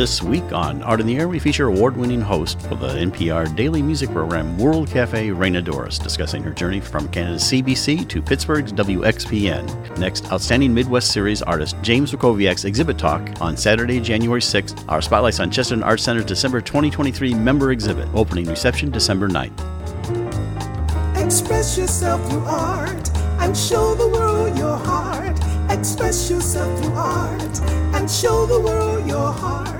This week on Art on the Air, we feature award winning host for the NPR daily music program World Cafe, Raina Douris, discussing her journey from Canada's CBC to Pittsburgh's WXPN. Next, Outstanding Midwest Series artist James Jankowiak's exhibit talk on Saturday, January 6th. Our spotlights on Chesterton Arts Center's December 2023 member exhibit, opening reception December 9th. Express yourself through art and show the world your heart. Express yourself through art and show the world your heart.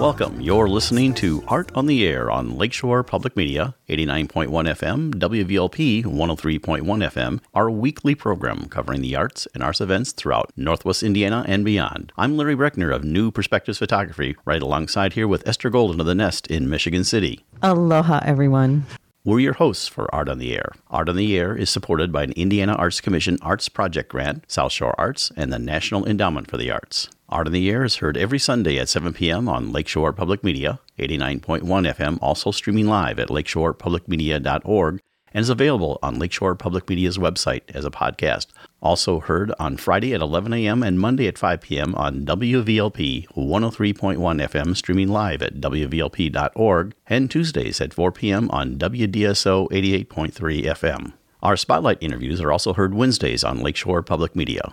Welcome. You're listening to Art on the Air on Lakeshore Public Media, 89.1 FM, WVLP 103.1 FM, our weekly program covering the arts and arts events throughout Northwest Indiana and beyond. I'm Larry Breckner of New Perspectives Photography, right alongside here with Esther Golden of The Nest in Michigan City. Aloha, everyone. We're your hosts for Art on the Air. Art on the Air is supported by an Indiana Arts Commission Arts Project Grant, South Shore Arts, and the National Endowment for the Arts. Art on the Air is heard every Sunday at 7 p.m. on Lakeshore Public Media, 89.1 FM, also streaming live at lakeshorepublicmedia.org, and is available on Lakeshore Public Media's website as a podcast. Also heard on Friday at 11 a.m. and Monday at 5 p.m. on WVLP 103.1 FM, streaming live at WVLP.org, and Tuesdays at 4 p.m. on WDSO 88.3 FM. Our spotlight interviews are also heard Wednesdays on Lakeshore Public Media.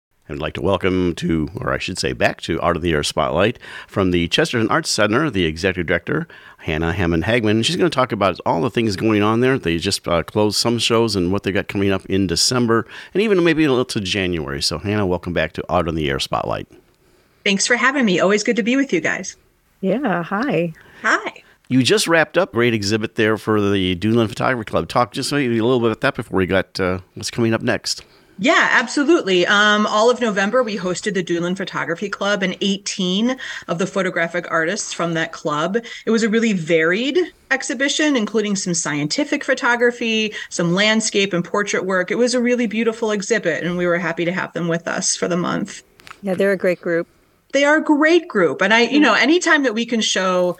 I'd like to welcome to, or I should say back to Art on the Air Spotlight from the Chesterton Arts Center, the executive director, Hannah Hammond Hagman. She's going to talk about all the things going on there. They just uh, closed some shows and what they got coming up in December and even maybe a little to January. So, Hannah, welcome back to Art on the Air Spotlight. Thanks for having me. Always good to be with you guys. Yeah, hi. Hi. You just wrapped up great exhibit there for the Duneland Photography Club. Talk just maybe a little bit about that before we got uh, what's coming up next. Yeah, absolutely. Um, all of November, we hosted the Duneland Photography Club, and 18 of the photographic artists from that club. It was a really varied exhibition, including some scientific photography, some landscape and portrait work. It was a really beautiful exhibit, and we were happy to have them with us for the month. Yeah, they're a great group. They are a great group. And I, you know, anytime that we can show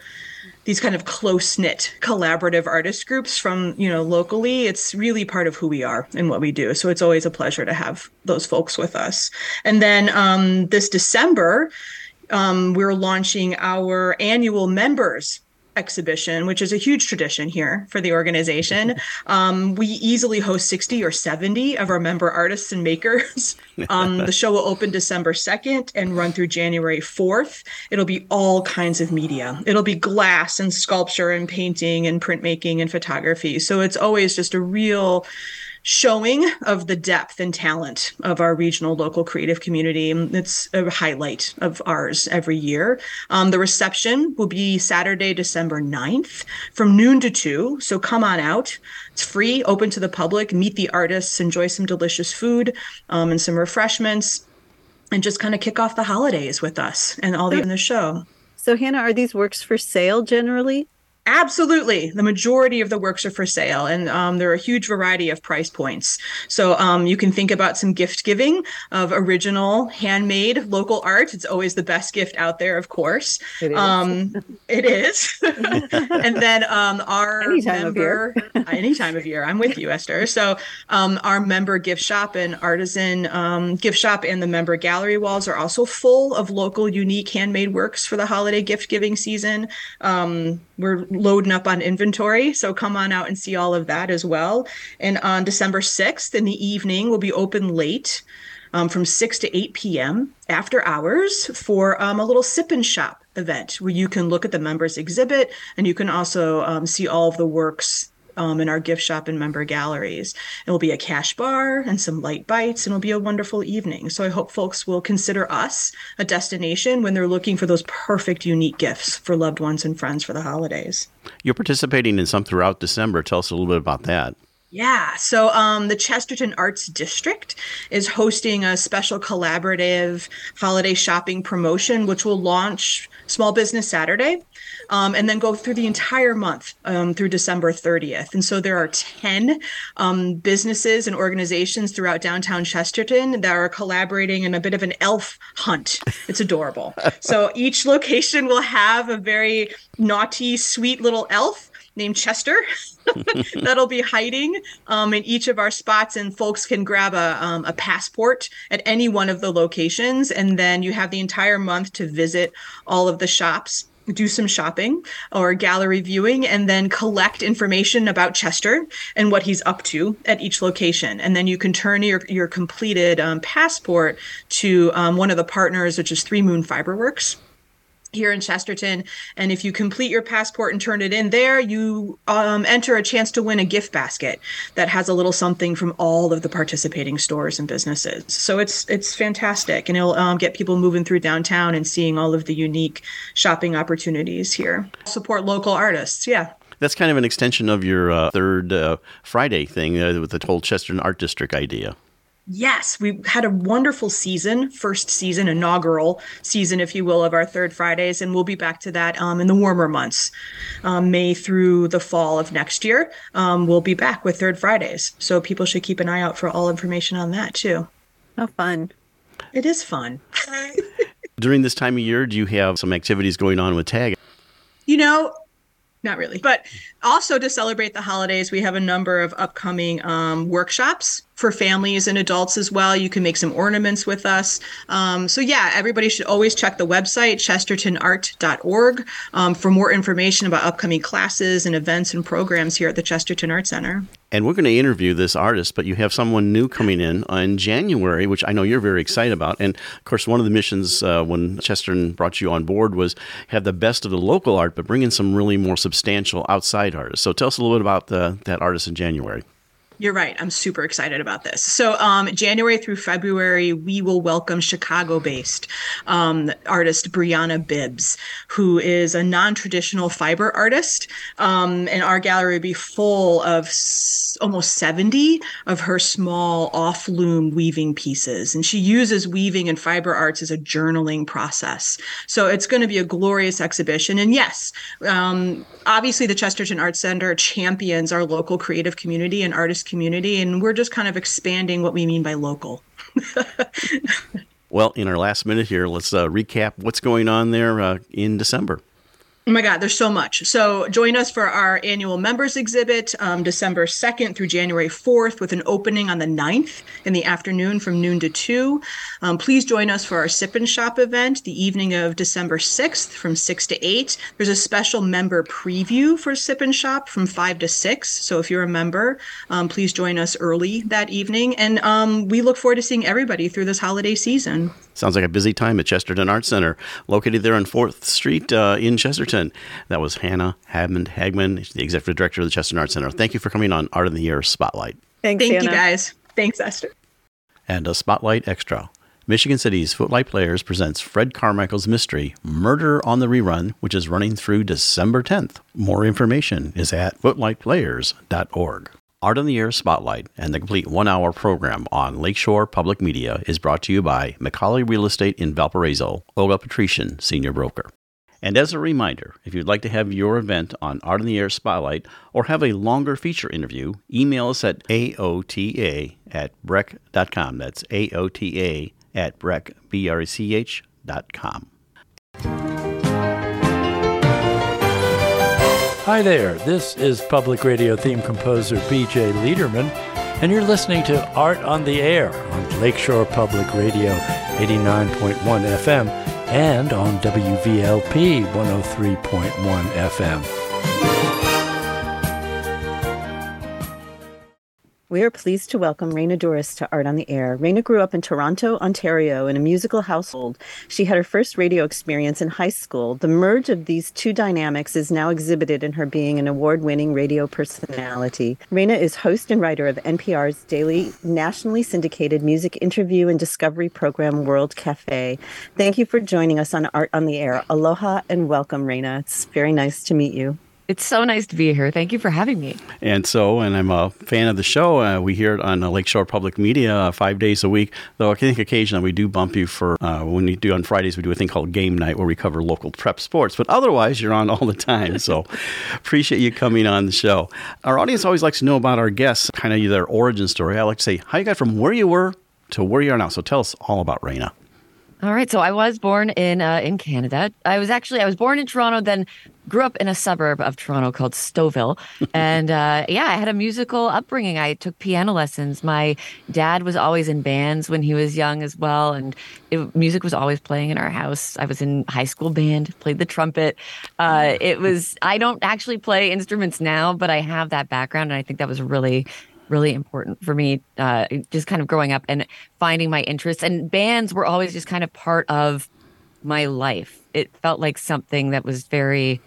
these kind of close knit collaborative artist groups from you know locally it's really part of who we are and what we do. So it's always a pleasure to have those folks with us. And then um, this december um, we're launching our annual members exhibition, which is a huge tradition here for the organization. Um, we easily host 60 or 70 of our member artists and makers. Um, the show will open December 2nd and run through January 4th. It'll be all kinds of media. It'll be glass and sculpture and painting and printmaking and photography. So it's always just a real showing of the depth and talent of our regional local creative community. It's a highlight of ours every year. Um, the reception will be Saturday, December 9th from noon to 2. So come on out. It's free, open to the public. Meet the artists, enjoy some delicious food um, and some refreshments, and just kind of kick off the holidays with us and all the in the show. So, Hannah, are these works for sale generally? Absolutely. The majority of the works are for sale, and um, there are a huge variety of price points. So um, you can think about some gift giving of original, handmade, local art. It's always the best gift out there, of course. It is. Um, it is. and then um, our Any time of member, any time of year, I'm with you, Esther. So um, our member gift shop and artisan um, gift shop and the member gallery walls are also full of local, unique, handmade works for the holiday gift giving season. Um, we're loading up on inventory. So come on out and see all of that as well. And on December 6th in the evening, we'll be open late um, from 6 to 8 p.m. after hours for um, a little sip and shop event where you can look at the members exhibit and you can also um, see all of the works um, in our gift shop and member galleries. It will be a cash bar and some light bites, and it'll be a wonderful evening. So I hope folks will consider us a destination when they're looking for those perfect, unique gifts for loved ones and friends for the holidays. You're participating in some throughout December. Tell us a little bit about that. Yeah. So um, the Chesterton Arts District is hosting a special collaborative holiday shopping promotion, which will launch Small Business Saturday um, and then go through the entire month um, through December 30th. And so there are 10 um, businesses and organizations throughout downtown Chesterton that are collaborating in a bit of an elf hunt. It's adorable. so each location will have a very naughty, sweet little elf named Chester that'll be hiding um, in each of our spots, and folks can grab a, um, a passport at any one of the locations, and then you have the entire month to visit all of the shops. Do some shopping or gallery viewing, and then collect information about Chester and what he's up to at each location. And then you can turn your, your completed um, passport to um, one of the partners, which is Three Moon Fiberworks here in Chesterton. And if you complete your passport and turn it in there, you um, enter a chance to win a gift basket that has a little something from all of the participating stores and businesses. So it's it's fantastic, and it'll um, get people moving through downtown and seeing all of the unique shopping opportunities here. Support local artists, yeah. That's kind of an extension of your uh, third uh, Friday thing uh, with the whole Chesterton Art District idea. Yes, we had a wonderful season, first season, inaugural season, if you will, of our third Fridays, and we'll be back to that um, in the warmer months, um, May through the fall of next year. Um, we'll be back with third Fridays, so people should keep an eye out for all information on that too. How fun! It is fun. During this time of year, do you have some activities going on with Tag? You know, not really, but also to celebrate the holidays, we have a number of upcoming um, workshops for families and adults as well. You can make some ornaments with us. Um, so, yeah, everybody should always check the website, chestertonart.org, um, for more information about upcoming classes and events and programs here at the Chesterton Art Center. And we're going to interview this artist, but you have someone new coming in in January, which I know you're very excited about. And of course, one of the missions uh, when Chesterton brought you on board was have the best of the local art, but bring in some really more substantial outside artists. So, tell us a little bit about the, that artist in January. You're right. I'm super excited about this. So, um, January through February, we will welcome Chicago based um, artist Brianna Bibbs, who is a non traditional fiber artist. Um, and our gallery will be full of s- almost 70 of her small off loom weaving pieces. And she uses weaving and fiber arts as a journaling process. So, it's going to be a glorious exhibition. And yes, um, obviously, the Chesterton Arts Center champions our local creative community and community, and we're just kind of expanding what we mean by local. Well, in our last minute here, let's uh, recap what's going on there uh, in December. Oh my God, there's so much. So join us for our annual members exhibit um, December 2nd through January 4th with an opening on the 9th in the afternoon from noon to 2. Um, please join us for our Sip and Shop event the evening of December 6th from 6 to 8. There's a special member preview for Sip and Shop from 5 to 6. So if you're a member, um, please join us early that evening. And um, we look forward to seeing everybody through this holiday season. Sounds like a busy time at Chesterton Art Center, located there on 4th Street uh, in Chesterton. That was Hannah Hammond Hagman, the executive director of the Chesterton Art Center. Thank you for coming on Art on the Air Spotlight. Thanks, Thank Anna. you guys. Thanks, Esther. And a Spotlight Extra. Michigan City's Footlight Players presents Fred Carmichael's mystery, Murder on the Rerun, which is running through December 10th. More information is at footlightplayers.org. Art on the Air Spotlight and the complete one hour program on Lakeshore Public Media is brought to you by McColly Real Estate in Valparaiso, Olga Patrician, Senior Broker. And as a reminder, if you'd like to have your event on Art on the Air Spotlight or have a longer feature interview, email us at aota at breck.com. That's aota at breck, B-R-E-C-H dot com. Hi there, this is public radio theme composer BJ Leiderman, and you're listening to Art on the Air on Lakeshore Public Radio 89.1 FM and on WVLP 103.1 FM. We are pleased to welcome Raina Douris to Art on the Air. Raina grew up in Toronto, Ontario, in a musical household. She had her first radio experience in high school. The merge of these two dynamics is now exhibited in her being an award winning radio personality. Raina is host and writer of NPR's daily, nationally syndicated music interview and discovery program, World Cafe. Thank you for joining us on Art on the Air. Aloha and welcome, Raina. It's very nice to meet you. It's so nice to be here. Thank you for having me. And so, and I'm a fan of the show. Uh, we hear it on uh, Lakeshore Public Media uh, five days a week. Though I think occasionally we do bump you for uh, when we do on Fridays, we do a thing called Game Night where we cover local prep sports. But otherwise, you're on all the time. So appreciate you coming on the show. Our audience always likes to know about our guests, kind of their origin story. I like to say how you got from where you were to where you are now. So tell us all about Raina. All right, so I was born in uh, in Canada. I was actually I was born in Toronto, then grew up in a suburb of Toronto called Stouffville, and uh, yeah, I had a musical upbringing. I took piano lessons. My dad was always in bands when he was young as well, and it, music was always playing in our house. I was in high school band, played the trumpet. Uh, it was I don't actually play instruments now, but I have that background, and I think that was really really important for me uh, just kind of growing up and finding my interests and bands were always just kind of part of my life it felt like something that was very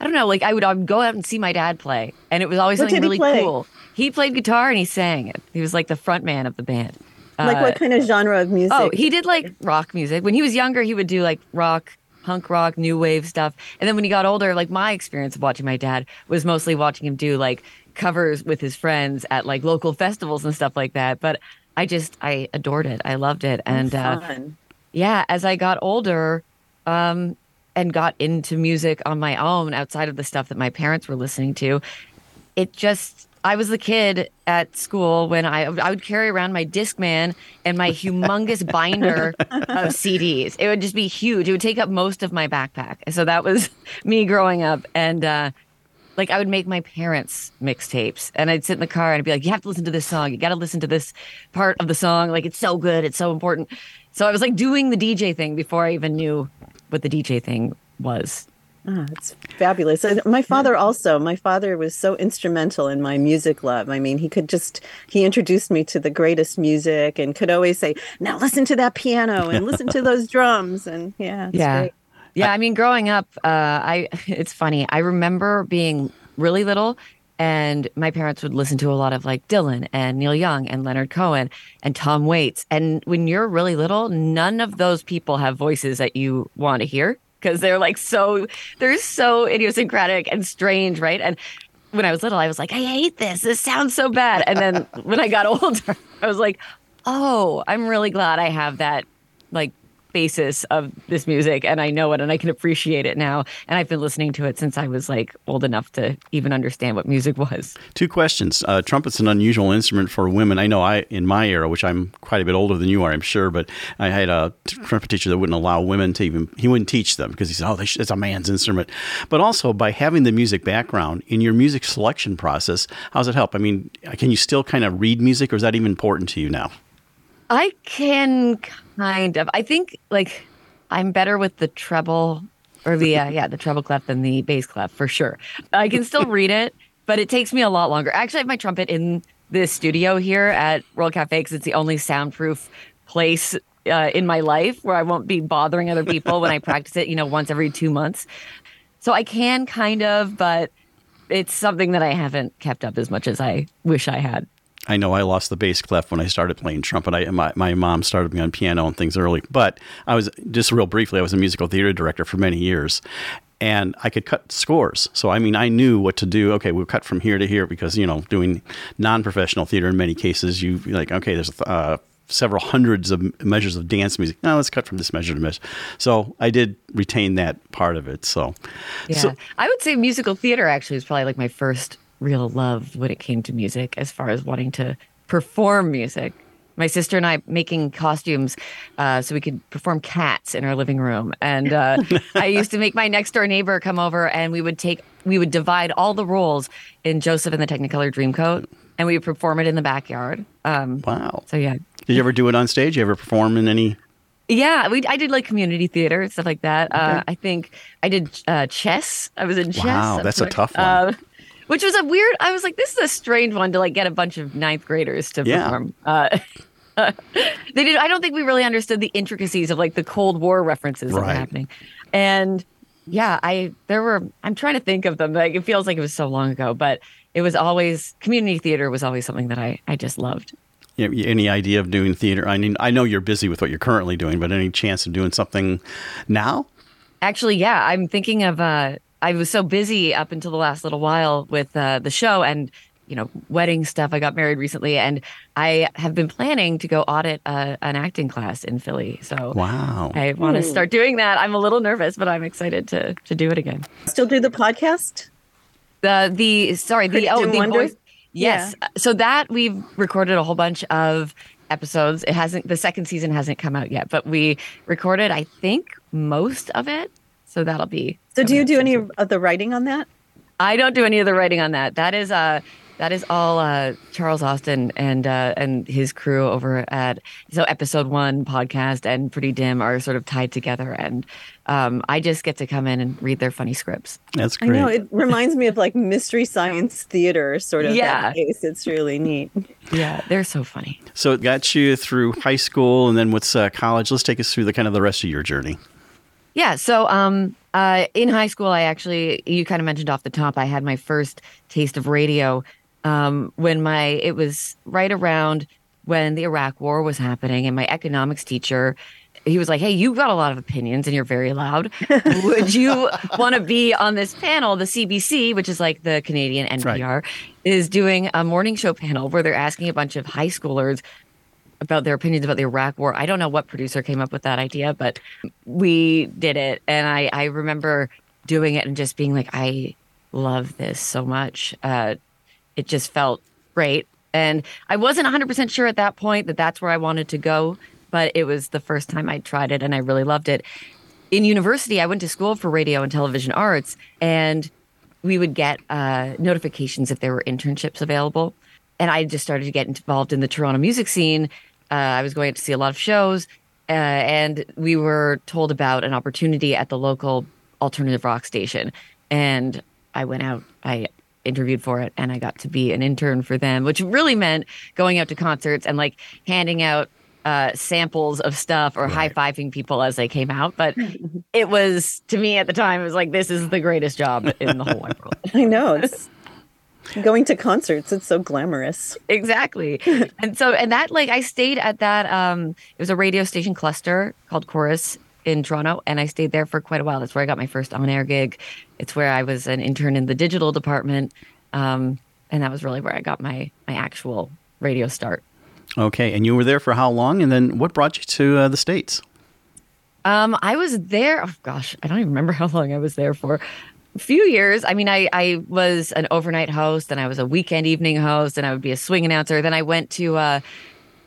i don't know like i would, I would go out and see my dad play and it was always What something really play? cool he played guitar and he sang it he was like the front man of the band Like, Uh, what kind of genre of music? Oh, he did like rock music. When he was younger, he would do like rock, punk rock, new wave stuff. And then when he got older, like my experience of watching my dad was mostly watching him do like covers with his friends at like local festivals and stuff like that. But I just I adored it. I loved it. And uh, yeah, as I got older, um, and got into music on my own outside of the stuff that my parents were listening to, it just I was the kid at school when I I would carry around my Discman and my humongous binder of CDs. It would just be huge. It would take up most of my backpack. So that was me growing up and uh like I would make my parents mixtapes and I'd sit in the car and I'd be like, You have to listen to this song. You gotta listen to this part of the song. Like it's so good, it's so important. So I was like doing the DJ thing before I even knew what the DJ thing was. Ah, it's fabulous. And My father also. My father was so instrumental in my music love. I mean, he could just he introduced me to the greatest music and could always say, "Now listen to that piano and listen to those drums." And yeah, it's yeah great. Yeah i mean growing up uh i it's funny. I remember being really little and my parents would listen to a lot of like dylan and neil young and leonard cohen and tom waits. And when you're really little none of those people have voices that you want to hear because they're like so they're so idiosyncratic and strange right? And when i was little i was like i hate this. This sounds so bad. And then when i got older i was like oh i'm really glad i have that like basis of this music and I know it and I can appreciate it now. And I've been listening to it since I was like old enough to even understand what music was. Two questions. Uh, trumpet's an unusual instrument for women. I know I, in my era, which I'm quite a bit older than you are, I'm sure, but I had a trumpet teacher that wouldn't allow women to even, he wouldn't teach them because he said, oh, it's a man's instrument. But also by having the music background in your music selection process, how does it help? I mean, can you still kind of read music or is that even important to you now? I can kind of. I think like I'm better with the treble or the uh, yeah the treble clef than the bass clef for sure. I can still read it, but it takes me a lot longer. Actually, I have my trumpet in this studio here at World Cafe because it's the only soundproof place uh, in my life where I won't be bothering other people when I practice it. You know, once every two months. So I can kind of, but it's something that I haven't kept up as much as I wish I had. I know I lost the bass clef when I started playing trumpet. I, my, my mom started me on piano and things early, but I was just real briefly. I was a musical theater director for many years, and I could cut scores. So I mean, I knew what to do. Okay, we'll cut from here to here because you know, doing non-professional theater in many cases, you like okay, there's uh, several hundreds of measures of dance music. Now let's cut from this measure to measure. So I did retain that part of it. So, Yeah. so I would say musical theater actually was probably like my first real love when it came to music as far as wanting to perform music. My sister and I making costumes uh, so we could perform cats in our living room. And uh, I used to make my next door neighbor come over and we would take, we would divide all the roles in Joseph and the Technicolor Dreamcoat and we would perform it in the backyard. Um, wow. so yeah. Did you ever do it on stage? You ever perform in any? Yeah, we I did like community theater and stuff like that. Uh, I think I did uh, chess. I was in chess. Wow, that's a tough one. Uh, which was a weird. I was like, this is a strange one to like get a bunch of ninth graders to Yeah. perform. Uh, they did. I don't think we really understood the intricacies of like the Cold War references that were happening, and yeah, I there were. I'm trying to think of them. Like it feels like it was so long ago, but it was always community theater was always something that I I just loved. You know, any idea of doing theater? I mean, I know you're busy with what you're currently doing, but any chance of doing something now? Actually, yeah, I'm thinking of. uh I was so busy up until the last little while with uh, the show and you know wedding stuff. I got married recently, and I have been planning to go audit uh, an acting class in Philly. So Wow. I want to start doing that. I'm a little nervous, but I'm excited to to do it again. Still do the podcast? The the sorry the Pretty oh the Wonder? voice yes. So that we've recorded a whole bunch of episodes. It hasn't the second season hasn't come out yet, but we recorded I think most of it. So that'll be. So do you do any of the writing on that? I don't do any of the writing on that. That is uh that is all uh Charles Austin and uh and his crew over at so episode one podcast and Pretty Dim are sort of tied together and um I just get to come in and read their funny scripts. That's great. I know it reminds me of like mystery science theater sort of Yeah. that case. It's really neat. Yeah, they're so funny. so it got you through high school, and then what's uh, college? Let's take us through the kind of the rest of your journey. Yeah. So, um, uh, in high school, I actually, you kind of mentioned off the top, I had my first taste of radio um, when my, it was right around when the Iraq War was happening, and my economics teacher, he was like, "Hey, you've got a lot of opinions, and you're very loud. Would you want to be on this panel? The CBC, which is like the Canadian NPR, is doing a morning show panel where they're asking a bunch of high schoolers about their opinions about the Iraq War. I don't know what producer came up with that idea, but we did it, and I I remember doing it and just being like, I love this so much. Uh, it just felt great, and I wasn't 100 percent sure at that point that that's where I wanted to go, but it was the first time I tried it, and I really loved it. In university, I went to school for radio and television arts, and we would get uh, notifications if there were internships available. And I just started to get involved in the Toronto music scene. Uh, I was going to see a lot of shows, uh, and we were told about an opportunity at the local alternative rock station. And I went out, I interviewed for it, and I got to be an intern for them, which really meant going out to concerts and like handing out uh, samples of stuff or high fiving people as they came out. But it was, to me at the time, it was like, this is the greatest job in the whole wide world. I know it's going to concerts. It's so glamorous. exactly and so and that like i stayed at that um it was a radio station cluster called Corus in toronto and i stayed there for quite a while that's where i got my first on-air gig it's where i was an intern in the digital department um and that was really where i got my my actual radio start Okay, and you were there for how long? And then what brought you to uh, the states? Um, I was there. Oh gosh, I don't even remember how long I was there for. Few years. I mean, I I was an overnight host, and I was a weekend evening host, and I would be a swing announcer. Then I went to. Uh,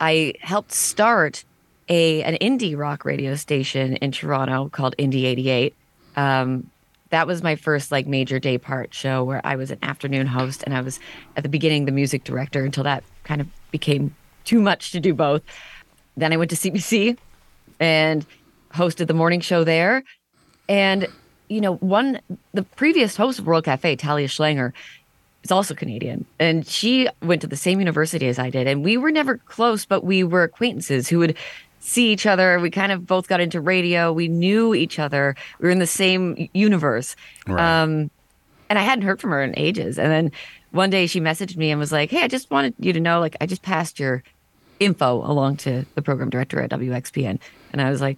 I helped start a an indie rock radio station in Toronto called Indie eighty eight. Um, that was my first like major day part show where I was an afternoon host, and I was at the beginning the music director until that kind of became too much to do both. Then I went to CBC and hosted the morning show there. And, you know, one, the previous host of World Cafe, Talia Schlanger, is also Canadian. And she went to the same university as I did. And we were never close, but we were acquaintances who would see each other. We kind of both got into radio. We knew each other. We were in the same universe. Right. Um, and I hadn't heard from her in ages. And then one day she messaged me and was like, Hey, I just wanted you to know, like, I just passed your info along to the program director at WXPN. And I was like,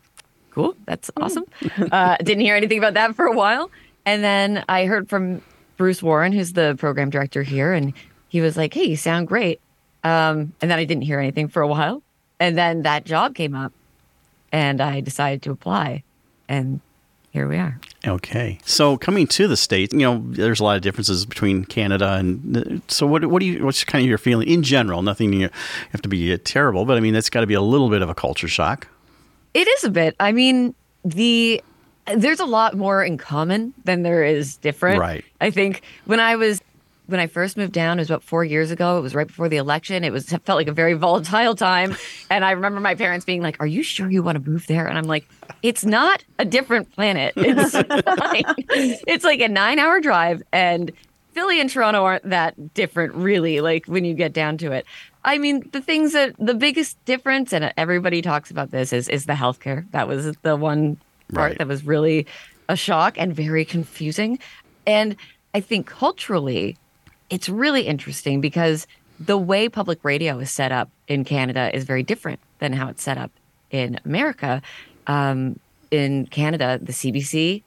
cool, that's awesome. uh, didn't hear anything about that for a while. And then I heard from Bruce Warren, who's the program director here, and he was like, hey, you sound great. Um, and then I didn't hear anything for a while. And then that job came up and I decided to apply. And here we are. Okay, so coming to the states, you know, there's a lot of differences between Canada and so. What what do you? What's kind of your feeling in general? Nothing you have to be terrible, but I mean, that's got to be a little bit of a culture shock. It is a bit. I mean, the there's a lot more in common than there is different. Right. I think when I was when I first moved down, it was about four years ago. It was right before the election. It was it felt like a very volatile time, and I remember my parents being like, "Are you sure you want to move there?" And I'm like, "It's not a different planet. It's fine. it's like a nine hour drive, and Philly and Toronto aren't that different, really. Like when you get down to it, I mean, the things that the biggest difference, and everybody talks about this, is is the healthcare. That was the one part Right. that was really a shock and very confusing. And I think culturally, it's really interesting because the way public radio is set up in Canada is very different than how it's set up in America. Um, in Canada, the CBC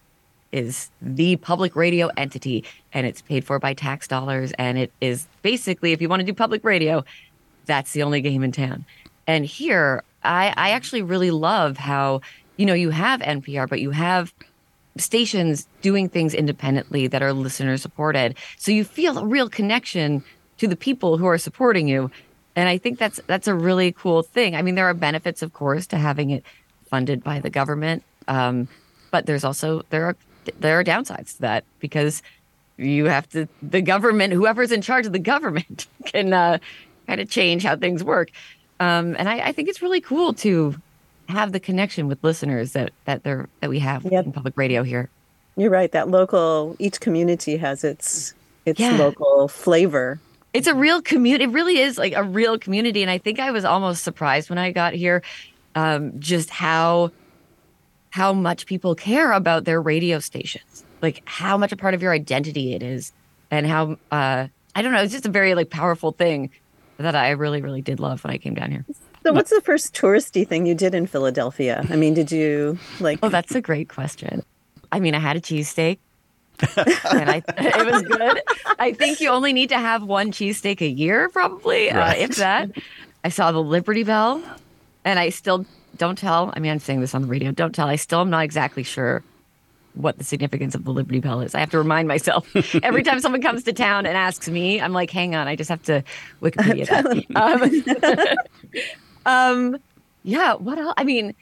is the public radio entity and it's paid for by tax dollars. And it is basically, if you want to do public radio, that's the only game in town. And here, I, I actually really love how, you know, you have NPR, but you have stations doing things independently that are listener supported. So you feel a real connection to the people who are supporting you. And I think that's that's a really cool thing. I mean, there are benefits, of course, to having it funded by the government, um, but there's also there are there are downsides to that because you have to the government, whoever's in charge of the government, can uh, kind of change how things work. Um, and I, I think it's really cool to have the connection with listeners that that they're that we have Yep. in public radio here. You're right. That local, each community has its its Yeah. local flavor. It's a real community. It really is like a real community. And I think I was almost surprised when I got here, um, just how how much people care about their radio stations, like how much a part of your identity it is, and how uh, I don't know. It's just a very like powerful thing that I really really did love when I came down here. So, what's the first touristy thing you did in Philadelphia? I mean, did you like? Oh, that's a great question. I mean, I had a cheesesteak. and I, it was good. I think you only need to have one cheesesteak a year, probably, uh, if that. I saw the Liberty Bell, and I still don't tell. I mean, I'm saying this on the radio. Don't tell. I still am not exactly sure what the significance of the Liberty Bell is. I have to remind myself every time someone comes to town and asks me. I'm like, hang on, I just have to Wikipedia that. Um, um, yeah. What else? I mean,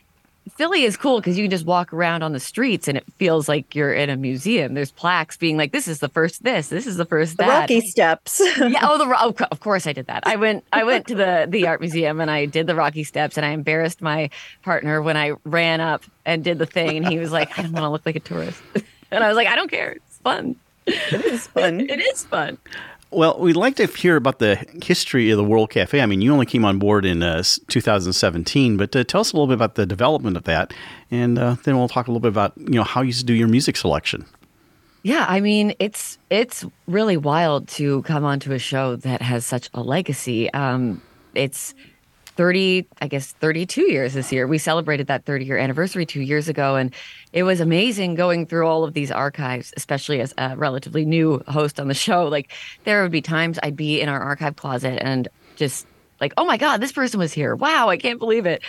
Philly is cool because you can just walk around on the streets and it feels like you're in a museum. There's plaques being like, "This is the first this. This is the first the. Rocky Steps. yeah. Oh, the Ro- oh, of course I did that. I went. I went to the the art museum and I did the Rocky Steps and I embarrassed my partner when I ran up and did the thing and he was like, "I don't want to look like a tourist," and I was like, "I don't care. It's fun. it is fun. It is fun." Well, we'd like to hear about the history of the World Cafe. I mean, you only came on board in uh, 2017, but uh, tell us a little bit about the development of that, and uh, then we'll talk a little bit about you know how you do your music selection. Yeah, I mean, it's it's really wild to come onto a show that has such a legacy. Um, it's 30, I guess 32 years this year. We celebrated that 30 year anniversary 2 years ago and it was amazing going through all of these archives, especially as a relatively new host on the show. Like there would be times I'd be in our archive closet and just like, "Oh my god, this person was here. Wow, I can't believe it."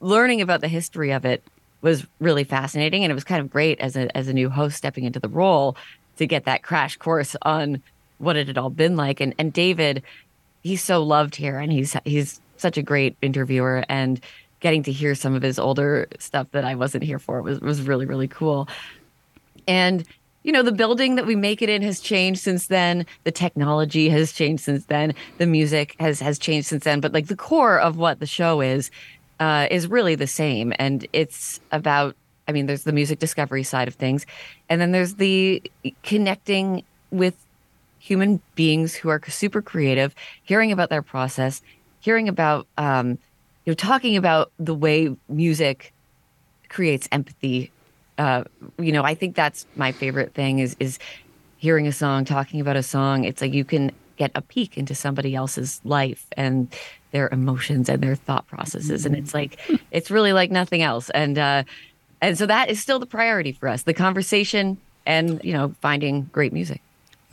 Learning about the history of it was really fascinating and it was kind of great as a as a new host stepping into the role to get that crash course on what it had all been like and and David he's so loved here and he's he's such a great interviewer and getting to hear some of his older stuff that I wasn't here for was was really really cool. And you know the building that we make it in has changed since then. The technology has changed since then. The music has has changed since then. But like the core of what the show is uh, is really the same. And it's about i mean there's the music discovery side of things. And then there's the connecting with human beings who are super creative hearing about their process hearing about um, you know talking about the way music creates empathy uh, you know, I think that's my favorite thing is is hearing a song, talking about a song. It's like you can get a peek into somebody else's life and their emotions and their thought processes, and it's like it's really like nothing else. And uh, and so that is still the priority for us: the conversation and you know finding great music.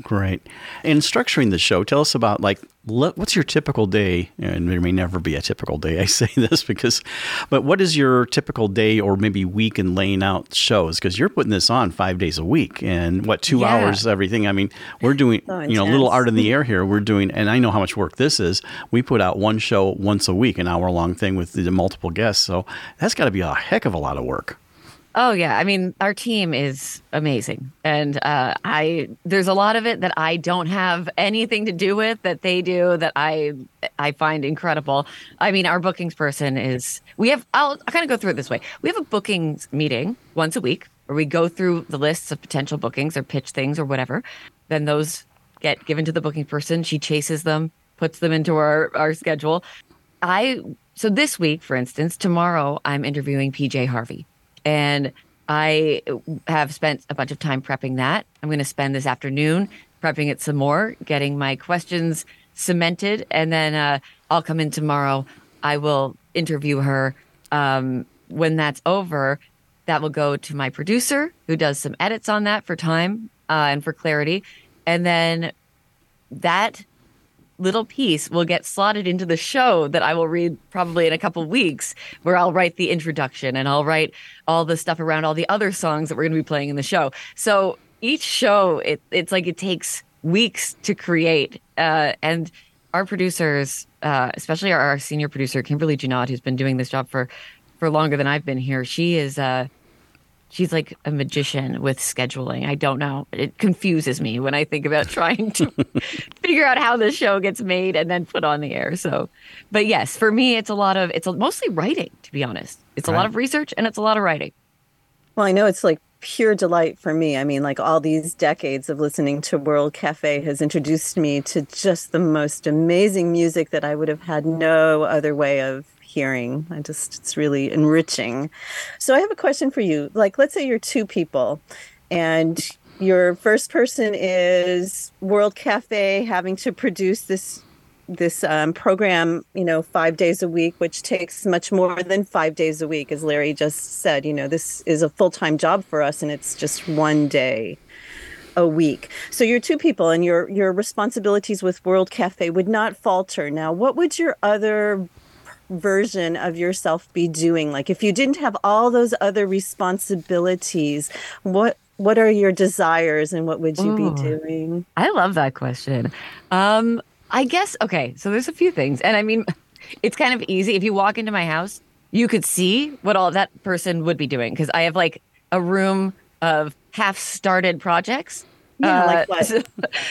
Great. And structuring the show, tell us about like what's your typical day? And there may never be a typical day. I say this because, but what is your typical day or maybe week in laying out shows? Because you're putting this on five days a week and what two Yeah. hours everything. I mean, we're doing you know a little art in the air here. We're doing, and I know how much work this is. We put out one show once a week, an hour long thing with the multiple guests. So that's got to be a heck of a lot of work. Oh yeah, I mean our team is amazing, and uh, I there's a lot of it that I don't have anything to do with that they do that I I find incredible. I mean our bookings person is we have I'll, I'll kind of go through it this way. We have a bookings meeting once a week where we go through the lists of potential bookings or pitch things or whatever. Then those get given to the booking person. She chases them, puts them into our, our schedule. I so this week, for instance, tomorrow I'm interviewing PJ Harvey. And I have spent a bunch of time prepping that. I'm going to spend this afternoon prepping it some more, getting my questions cemented, and then uh, I'll come in tomorrow. I will interview her. Um, when that's over, that will go to my producer, who does some edits on that for time uh, and for clarity, and then that little piece will get slotted into the show that I will read probably in a couple weeks, where I'll write the introduction and I'll write all the stuff around all the other songs that we're going to be playing in the show. So each show, it, it's like it takes weeks to create. Uh, and our producers, uh, especially our, our, senior producer, Kimberly Junod, who's been doing this job for, for longer than I've been here, she is. Uh, she's like a magician with scheduling. I don't know. It confuses me when I think about trying to figure out how this show gets made and then put on the air. So, but yes, for me, it's a lot of, it's mostly writing, to be honest. It's right. a lot of research and it's a lot of writing. Well, I know it's like pure delight for me. I mean, like all these decades of listening to World Cafe has introduced me to just the most amazing music that I would have had no other way of hearing. I just, it's really enriching. So I have a question for you. Like, let's say you're two people and your first person is World Cafe having to produce this this um, program, you know, five days a week, which takes much more than five days a week, as Larry just said. You know, this is a full time job for us, and it's just one day a week. So you're two people, and your your responsibilities with World Cafe would not falter. Now, what would your other version of yourself be doing? Like if you didn't have all those other responsibilities, what what are your desires and what would you Ooh, be doing? I love that question. Um I guess okay, so there's a few things. And I mean it's kind of easy if you walk into my house, you could see what all that person would be doing because I have like a room of half started projects. Yeah, uh, like? So,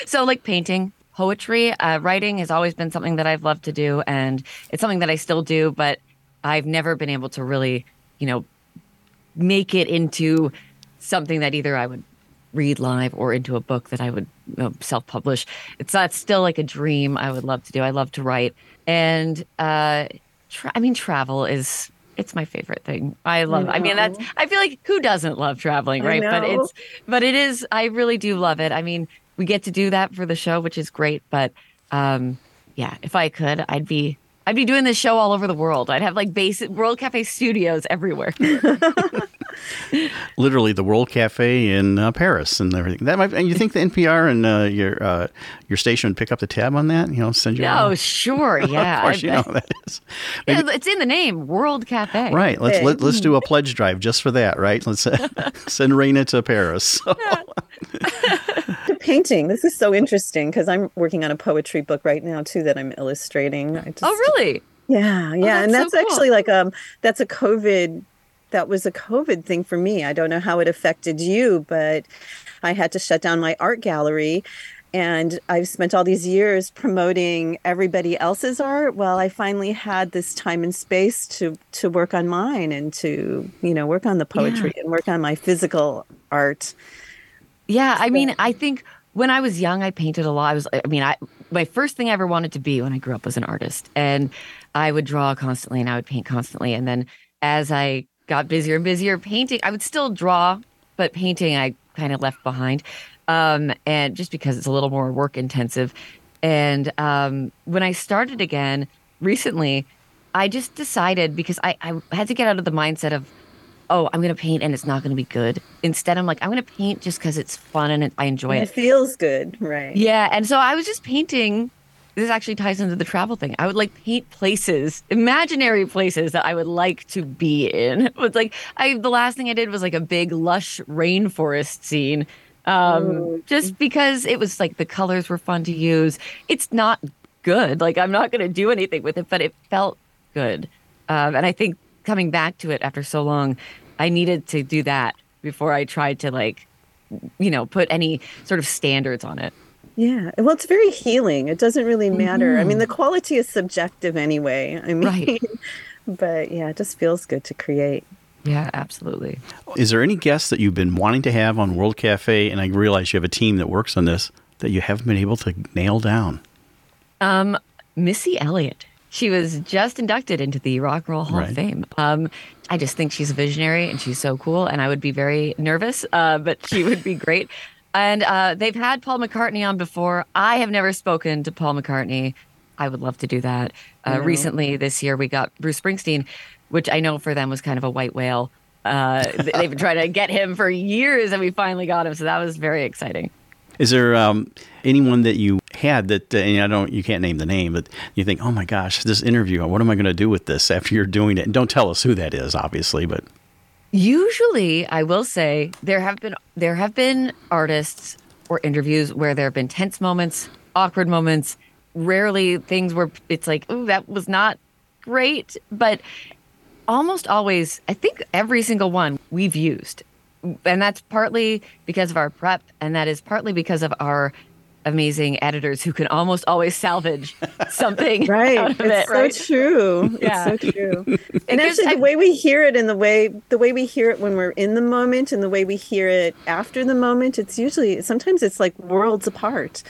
so like painting, poetry. Uh, writing has always been something that I've loved to do, and it's something that I still do, but I've never been able to really, you know, make it into something that either I would read live or into a book that I would you know, self-publish. It's that's still like a dream I would love to do. I love to write, and uh, tra- I mean, travel is it's my favorite thing. I love. I, I, mean, that's. I feel like who doesn't love traveling, right? But it's. But it is. I really do love it. I mean, we get to do that for the show, which is great. But um, yeah, if I could, I'd be I'd be doing this show all over the world. I'd have like basic World Cafe studios everywhere. Literally, the World Cafe in uh, Paris and everything. That might. And you think the NPR and uh, your uh, your station would pick up the tab on that? You know, send you. Oh, sure, yeah. of course, you know that is. Maybe, yeah, it's in the name, World Cafe. Right. Let's let, us let us do a pledge drive just for that. Right. Let's uh, send Raina to Paris. So. Painting. This is so interesting because I'm working on a poetry book right now too that I'm illustrating. Just, oh, really? Yeah, yeah, oh, that's and that's so cool. actually like um that's a COVID that was a COVID thing for me. I don't know how it affected you, but I had to shut down my art gallery and I've spent all these years promoting everybody else's art. Well, I finally had this time and space to to work on mine and to, you know, work on the poetry yeah. and work on my physical art. Yeah, I mean, I think when I was young, I painted a lot. I was, I mean, I my first thing I ever wanted to be when I grew up was an artist, and I would draw constantly and I would paint constantly. And then as I got busier and busier painting, I would still draw, but painting I kind of left behind, um, and just because it's a little more work intensive. And um, when I started again recently, I just decided because I, I had to get out of the mindset of oh, I'm going to paint and it's not going to be good. Instead, I'm like, I'm going to paint just because it's fun and I enjoy it. It feels good, right? Yeah. And so I was just painting. This actually ties into the travel thing. I would like paint places, imaginary places that I would like to be in. It was like I the last thing I did was like a big lush rainforest scene. Um, just because it was like the colors were fun to use. It's not good. Like I'm not going to do anything with it, but it felt good. Um, and I think coming back to it after so long, I needed to do that before I tried to like, you know, put any sort of standards on it. Yeah. Well, it's very healing. It doesn't really matter. Mm-hmm. I mean, the mm-hmm. quality is subjective anyway. I mean, right. but yeah, it just feels good to create. Yeah, absolutely. Is there any guests that you've been wanting to have on World Cafe? And I realize you have a team that works on this that you haven't been able to nail down? Um, Missy Elliott. She was just inducted into the Rock and Roll Hall Right. of Fame. Um, I just think she's a visionary and she's so cool. And I would be very nervous, uh, but she would be great. And uh, they've had Paul McCartney on before. I have never spoken to Paul McCartney. I would love to do that. Uh, Recently, this year, we got Bruce Springsteen, which I know for them was kind of a white whale. Uh, they've been trying to get him for years, and we finally got him. So that was very exciting. Is there um, anyone that you had that uh, I don't you can't name the name, but you think, oh my gosh, this interview, what am I going to do with this after you're doing it? And don't tell us who that is, obviously, but Usually, I will say there have been there have been artists or interviews where there have been tense moments, awkward moments, rarely things where it's like, "Ooh, that was not great," but almost always, I think every single one we've used. And that's partly because of our prep and that is partly because of our amazing editors who can almost always salvage something Right. out of it's it, so right? true. Yeah. It's so true. and gives- actually, I- the way we hear it and the way the way we hear it when we're in the moment and the way we hear it after the moment, it's usually sometimes it's like worlds apart.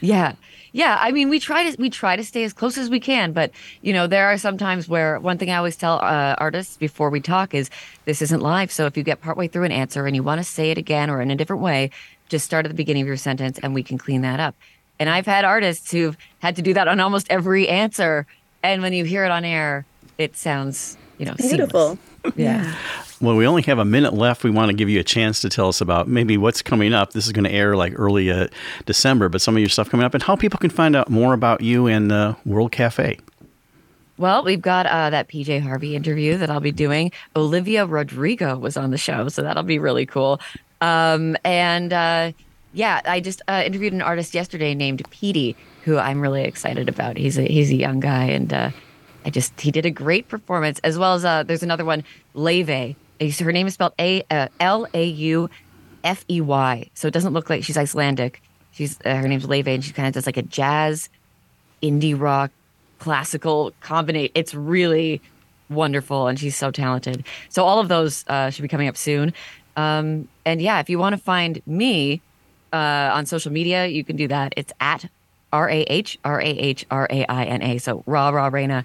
Yeah. Yeah, I mean, we try to we try to stay as close as we can, but you know, there are some times where one thing I always tell uh, artists before we talk is this isn't live. So if you get partway through an answer and you want to say it again or in a different way, just start at the beginning of your sentence and we can clean that up. And I've had artists who've had to do that on almost every answer, and when you hear it on air, it sounds you know Beautiful. seamless. Yeah. Well, we only have a minute left. We want to give you a chance to tell us about maybe what's coming up. This is going to air like early uh, December, but some of your stuff coming up and how people can find out more about you and uh, World Cafe. Well, we've got uh, that PJ Harvey interview that I'll be doing. Olivia Rodrigo was on the show, so that'll be really cool. Um, and uh, yeah, I just uh, interviewed an artist yesterday named Petey, who I'm really excited about. He's a he's a young guy, and uh, I just he did a great performance. As well as uh, there's another one, Laufey. Her name is spelled A uh, L A U F E Y, so it doesn't look like she's Icelandic. She's uh, her name's Laufey, and she kind of does like a jazz indie rock classical combinate it's really wonderful and she's so talented so all of those uh, should be coming up soon um, and yeah if you want to find me uh, on social media you can do that it's at R-A-H R-A-H R-A-I-N-A so rah rah Raina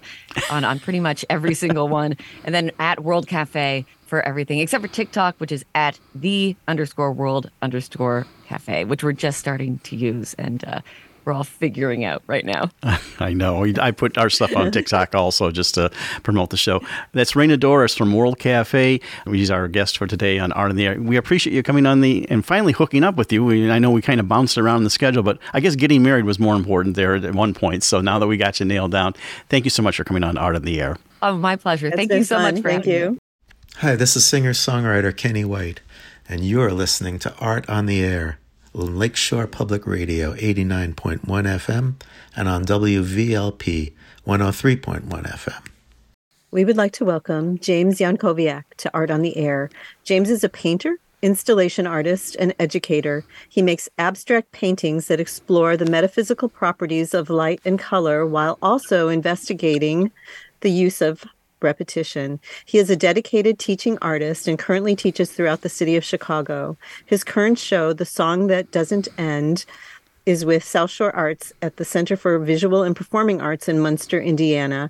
on, on pretty much every single one. And then at world cafe for everything except for tiktok which is at the underscore world underscore cafe which we're just starting to use. And uh, we're all figuring out right now I know. I put our stuff on TikTok also just to promote the show. That's Raina Douris from World Cafe. She's our guest for today on Art on the Air. We appreciate you coming on the and finally hooking up with you. We, I know we kind of bounced around the schedule, but I guess getting married was more important there at one point. So now that we got you nailed down, thank you so much for coming on Art on the Air. Oh, my pleasure. It's Thank you so fun. much for Thank having me. you. Hi, this is singer songwriter Kenny White, and you're listening to Art on the Air on Lakeshore Public Radio 89.1 FM and on WVLP 103.1 FM. We would like to welcome James Jankowiak to Art on the Air. James is a painter, installation artist, and educator. He makes abstract paintings that explore the metaphysical properties of light and color while also investigating the use of repetition. He is a dedicated teaching artist and currently teaches throughout the city of Chicago. His current show, The Song That Doesn't End, is with South Shore Arts at the Center for Visual and Performing Arts in Munster, Indiana.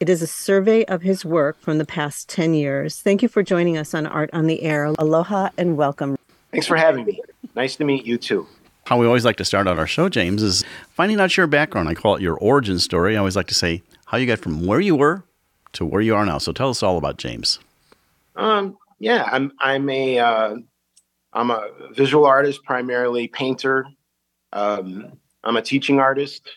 It is a survey of his work from the past 10 years. Thank you for joining us on Art on the Air. Aloha and welcome. Thanks for having me. Nice to meet you too. How we always like to start out our show, James, is finding out your background. I call it your origin story. I always like to say how you got from where you were to where you are now. So tell us all about James. Um, yeah, I'm I'm a uh, I'm a visual artist, primarily painter. Um, I'm a teaching artist.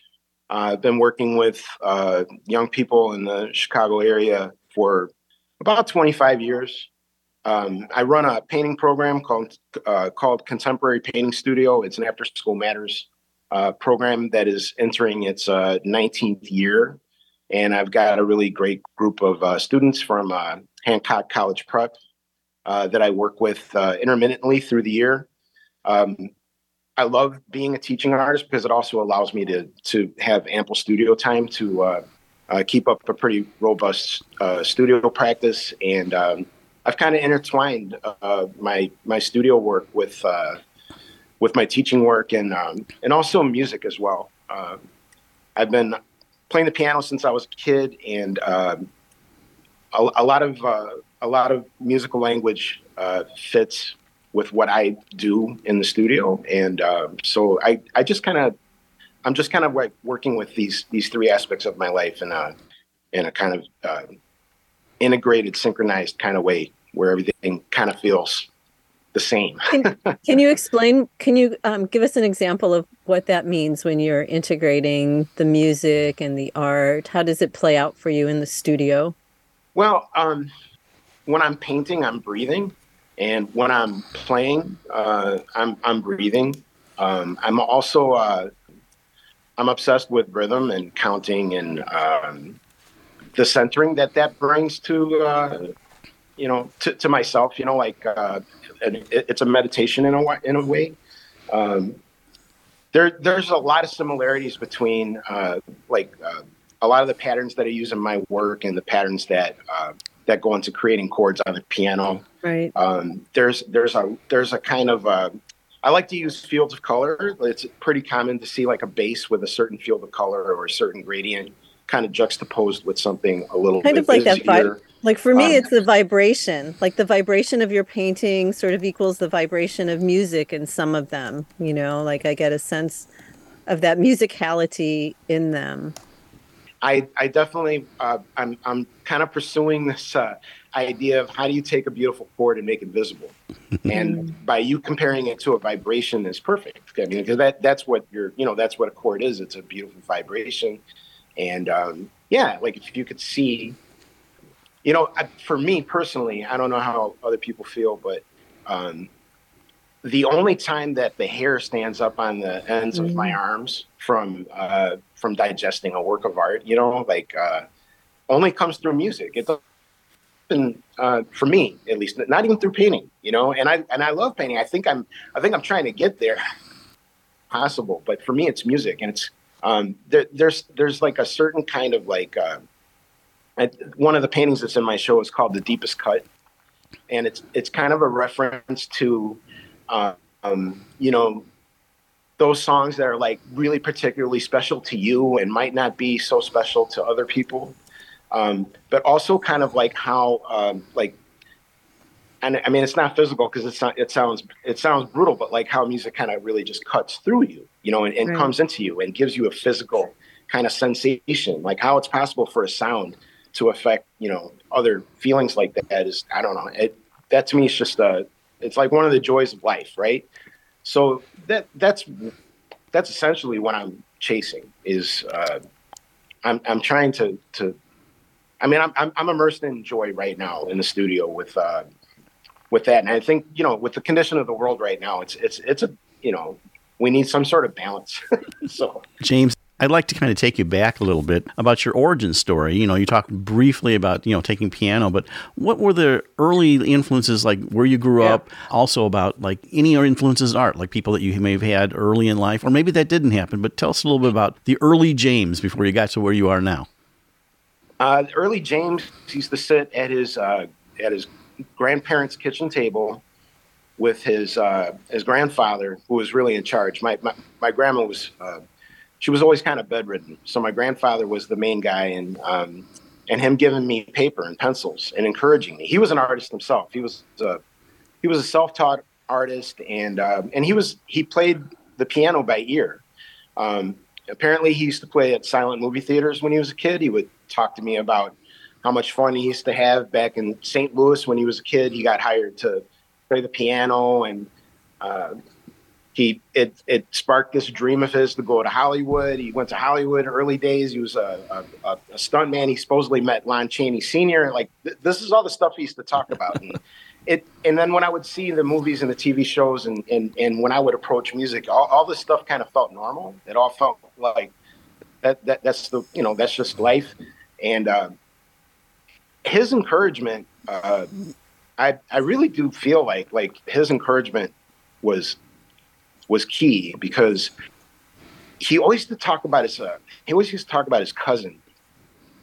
Uh, I've been working with uh, young people in the Chicago area for about 25 years. Um, I run a painting program called uh, called Contemporary Painting Studio. It's an after school matters uh, program that is entering its uh, 19th year, and I've got a really great group of uh, students from uh, Hancock College Prep uh, that I work with uh, intermittently through the year. Um, I love being a teaching artist because it also allows me to to have ample studio time to uh, keep up a pretty robust studio practice, and um, I've kind of intertwined my my studio work with with my teaching work and um, and also music as well. Uh, I've been playing the piano since I was a kid, and uh, a, a, lot of uh, a lot of musical language uh, fits with what I do in the studio, and uh, so I I just kind of I'm just kind of like working with these these three aspects of my life in a in a kind of uh, integrated, synchronized kind of way, where everything kind of feels the same. can, can, you explain? Can you um, give us an example of what that means when you're integrating the music and the art? How does it play out for you in the studio? Well, um, when I'm painting, I'm breathing, and when I'm playing, uh, I'm I'm breathing. Um, I'm also uh, I'm obsessed with rhythm and counting and um, the centering that that brings to uh, you know to, to myself. You know, like it, it's a meditation in a way. In a way. Um, there, there's a lot of similarities between uh, like uh, a lot of the patterns that I use in my work and the patterns that uh, that go into creating chords on the piano. Right. Um, there's there's a there's a kind of uh, I like to use fields of color. It's pretty common to see like a bass with a certain field of color or a certain gradient kind of juxtaposed with something a little kind of like that vibe. Like for me, it's the vibration. Like the vibration of your painting sort of equals the vibration of music in some of them. You know, like I get a sense of that musicality in them. I, I definitely, uh, I'm, I'm kind of pursuing this uh, idea of how do you take a beautiful chord and make it visible, and by you comparing it to a vibration is perfect. I mean, because that that's what you're, you know, that's what a chord is. It's a beautiful vibration, and um, yeah, like if you could see, you know, for me personally, I don't know how other people feel, but um, the only time that the hair stands up on the ends mm-hmm. of my mm-hmm. arms from uh, from digesting a work of art, you know, like uh, only comes through music. It doesn't, uh, for me at least, not even through painting, you know. And I and I love painting. I think I'm I think I'm trying to get there, possible. But for me, it's music, and it's um, there, there's there's like a certain kind of like uh, one of the paintings that's in my show is called the deepest cut, and it's it's kind of a reference to um, you know, those songs that are like really particularly special to you and might not be so special to other people. Um, but also kind of like how um, like and I mean it's not physical because it's not it sounds it sounds brutal, but like how music kind of really just cuts through you, you know, and, and right. comes into you and gives you a physical kind of sensation, like how it's possible for a sound to affect, you know, other feelings like that is I don't know. It that to me is just a it's like one of the joys of life, right? So that that's that's essentially what I'm chasing. Is uh, I'm I'm trying to to. I mean, I'm, I'm I'm immersed in joy right now in the studio with uh, with that, and I think you know, with the condition of the world right now, it's it's it's a you know, we need some sort of balance. so James, I'd like to kind of take you back a little bit about your origin story. You know, you talked briefly about, you know, taking piano, but what were the early influences like where you grew yeah. up? Also about like any influences in art, like people that you may have had early in life, or maybe that didn't happen, but tell us a little bit about the early James before you got to where you are now. Uh, early James used to sit at his uh, at his grandparents' kitchen table with his uh, his grandfather, who was really in charge. My my, my grandma was uh, she was always kind of bedridden. So my grandfather was the main guy, and um, and him giving me paper and pencils and encouraging me. He was an artist himself. He was a, he was a self-taught artist, and uh, and he was he played the piano by ear. Um, apparently, he used to play at silent movie theaters when he was a kid. He would talk to me about how much fun he used to have back in St. Louis when he was a kid. He got hired to play the piano and uh, he it it sparked this dream of his to go to Hollywood. He went to Hollywood early days. He was a, a, a. He supposedly met Lon Chaney Sr. Like th- this is all the stuff he used to talk about. And it and then when I would see the movies and the TV shows and and, and when I would approach music, all, all this stuff kind of felt normal. It all felt like that, that that's the you know that's just life. And uh, his encouragement, uh, I I really do feel like like his encouragement was was key because he always used to talk about his uh, he always used to talk about his cousin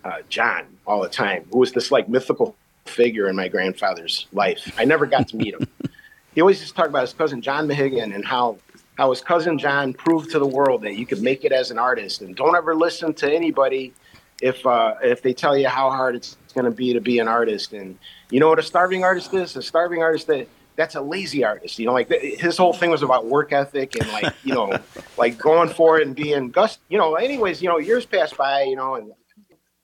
uh, John all the time, who was this like mythical figure in my grandfather's life. I never got to meet him. he always used to talk about his cousin John Mehegan and how how his cousin John proved to the world that you could make it as an artist, and don't ever listen to anybody if uh, if they tell you how hard it's going to be to be an artist. And you know what a starving artist is? A starving artist that that's a lazy artist. You know, like his whole thing was about work ethic and like you know, like going for it and being gust. You know, anyways, you know, years passed by. You know, and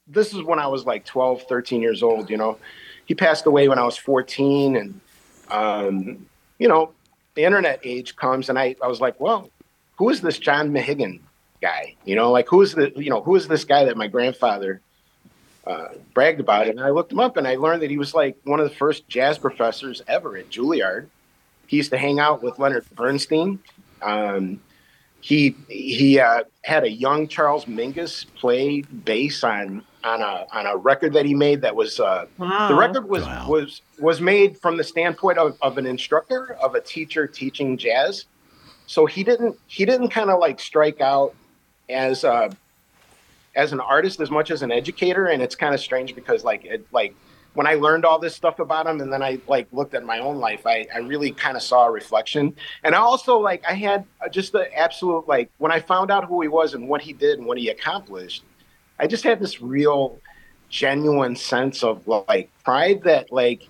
this is when I was like 12, 13 years old. You know, he passed away when I was 14, and um, you know, the internet age comes, and I I was like, well, who is this John Mehegan guy? You know, like who is the you know who is this guy that my grandfather uh, bragged about it. And I looked him up and I learned that he was like one of the first jazz professors ever at Juilliard. He used to hang out with Leonard Bernstein. Um, he he uh, had a young Charles Mingus play bass on on a on a record that he made that was uh, wow. the record was wow. was was made from the standpoint of, of an instructor of a teacher teaching jazz. So he didn't he didn't kind of like strike out as uh, as an artist as much as an educator and it's kind of strange because like it like when I learned all this stuff about him and then I like looked at my own life, I, I really kind of saw a reflection. And I also like I had uh, just the absolute like when I found out who he was and what he did and what he accomplished, I just had this real genuine sense of like pride that like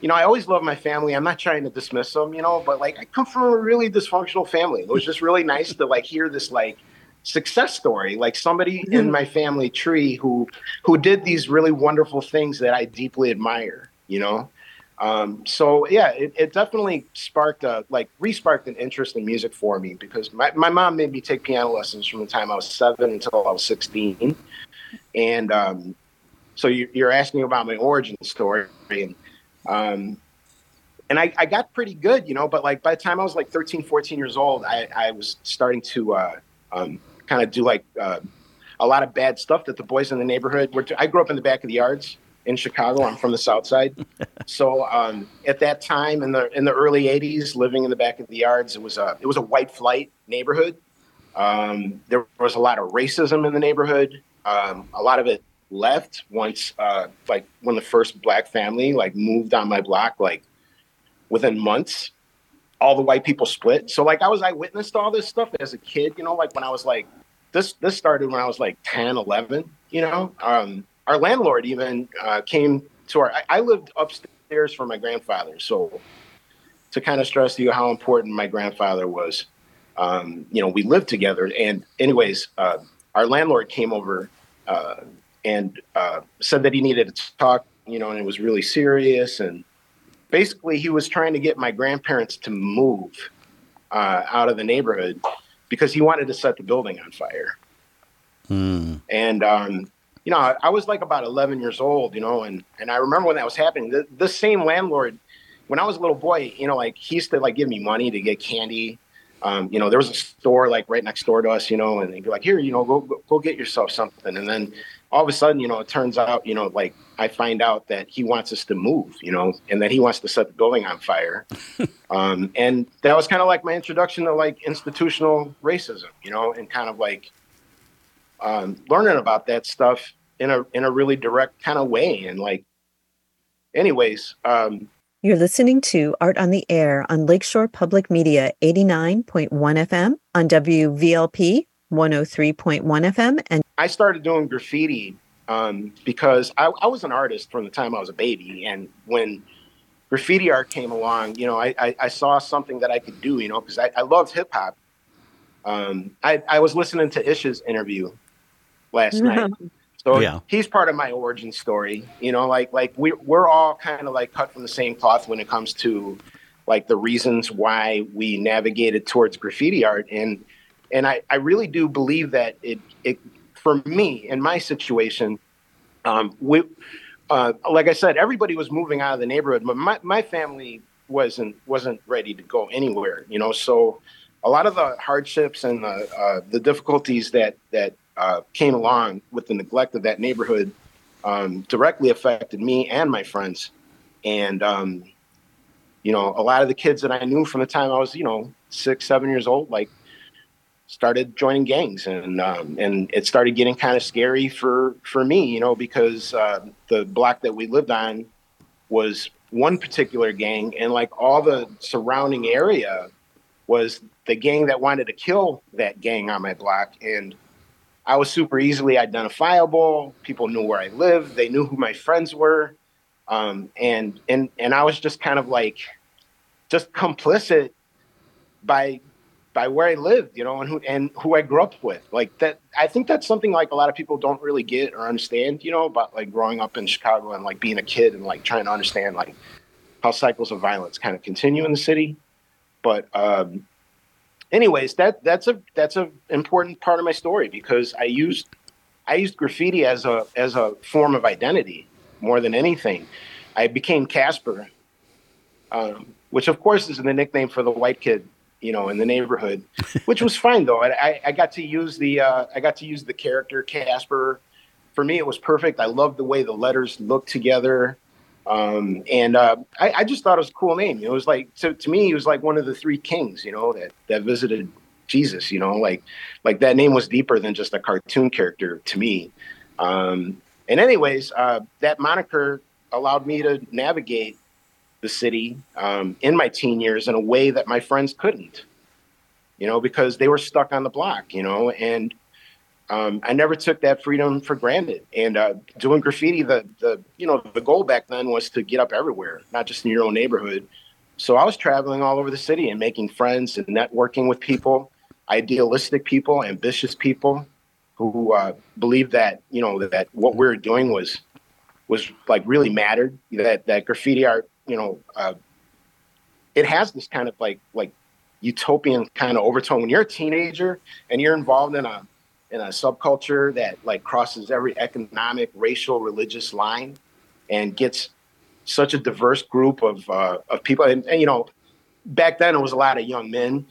you know, I always love my family. I'm not trying to dismiss them, you know, but like I come from a really dysfunctional family. It was just really nice to like hear this like success story like somebody in mm-hmm. my family tree who who did these really wonderful things that i deeply admire you know um, so yeah it, it definitely sparked a like re-sparked an interest in music for me because my, my mom made me take piano lessons from the time i was seven until i was 16 and um, so you, you're asking about my origin story and um, and I, I, got pretty good, you know, but like by the time I was like 13, 14 years old, I, I was starting to uh, um, kind of do like uh, a lot of bad stuff that the boys in the neighborhood were. T- I grew up in the back of the yards in Chicago. I'm from the South Side, so um, at that time in the in the early '80s, living in the back of the yards, it was a it was a white flight neighborhood. Um, there was a lot of racism in the neighborhood. Um, a lot of it left once, uh, like when the first black family like moved on my block, like within months all the white people split. So like I was eyewitness to all this stuff as a kid, you know, like when I was like this this started when I was like 10, 11, you know. Um, our landlord even uh, came to our I, I lived upstairs for my grandfather. So to kind of stress to you how important my grandfather was, um, you know, we lived together. And anyways, uh, our landlord came over uh, and uh, said that he needed to talk, you know, and it was really serious and basically he was trying to get my grandparents to move uh, out of the neighborhood because he wanted to set the building on fire. Mm. And um, you know, I, I, was like about 11 years old, you know, and and I remember when that was happening. The, the same landlord, when I was a little boy, you know, like he used to like give me money to get candy. Um, you know, there was a store like right next door to us, you know, and they'd be like, "Here, you know, go go, go get yourself something." And then all of a sudden, you know, it turns out, you know, like I find out that he wants us to move, you know, and that he wants to set the building on fire. um, and that was kind of like my introduction to like institutional racism, you know, and kind of like um, learning about that stuff in a in a really direct kind of way. And like, anyways, um, you're listening to Art on the Air on Lakeshore Public Media 89.1 FM on WVLP 103.1 FM and I started doing graffiti um, because I, I, was an artist from the time I was a baby. And when graffiti art came along, you know, I, I, I saw something that I could do, you know, because I, I loved hip hop. Um, I, I was listening to Ish's interview last night. So yeah. he's part of my origin story, you know, like, like we, we're all kind of like cut from the same cloth when it comes to like the reasons why we navigated towards graffiti art. And, and I, I really do believe that it, it for me in my situation, um, we, uh, like I said, everybody was moving out of the neighborhood, but my, my family wasn't wasn't ready to go anywhere. You know, so a lot of the hardships and the uh, the difficulties that that uh, came along with the neglect of that neighborhood um, directly affected me and my friends. And um, you know, a lot of the kids that I knew from the time I was, you know, six, seven years old, like started joining gangs and um, and it started getting kind of scary for for me you know because uh, the block that we lived on was one particular gang and like all the surrounding area was the gang that wanted to kill that gang on my block. And I was super easily identifiable. People knew where I lived. They knew who my friends were. Um, and, and, and I was just kind of like, just complicit by by where I lived, you know, and who and who I grew up with. Like that I think that's something like a lot of people don't really get or understand, you know, about like growing up in Chicago and like being a kid and like trying to understand like how cycles of violence kind of continue in the city. But um anyways, that that's a that's a important part of my story because I used I used graffiti as a as a form of identity more than anything. I became Casper, um, which of course is the nickname for the white kid you know, in the neighborhood, which was fine though. I, I got to use the uh, I got to use the character Casper. For me, it was perfect. I loved the way the letters looked together, um, and uh, I, I, just thought it was a cool name. It was like to, to me, he was like one of the three kings, you know, that that visited Jesus. You know, like like that name was deeper than just a cartoon character to me. Um, and anyways, uh, that moniker allowed me to navigate the city um, in my teen years in a way that my friends couldn't, you know, because they were stuck on the block, you know, and um, I never took that freedom for granted. And uh, doing graffiti, the the you know the goal back then was to get up everywhere, not just in your own neighborhood. So I was traveling all over the city and making friends and networking with people, idealistic people, ambitious people, who uh, believed that you know that what we were doing was was like really mattered. That that graffiti art you know, uh, it has this kind of like like utopian kind of overtone. When you're a teenager and you're involved in a in a subculture that like crosses every economic, racial, religious line, and gets such a diverse group of uh, of people, and, and you know, back then it was a lot of young men,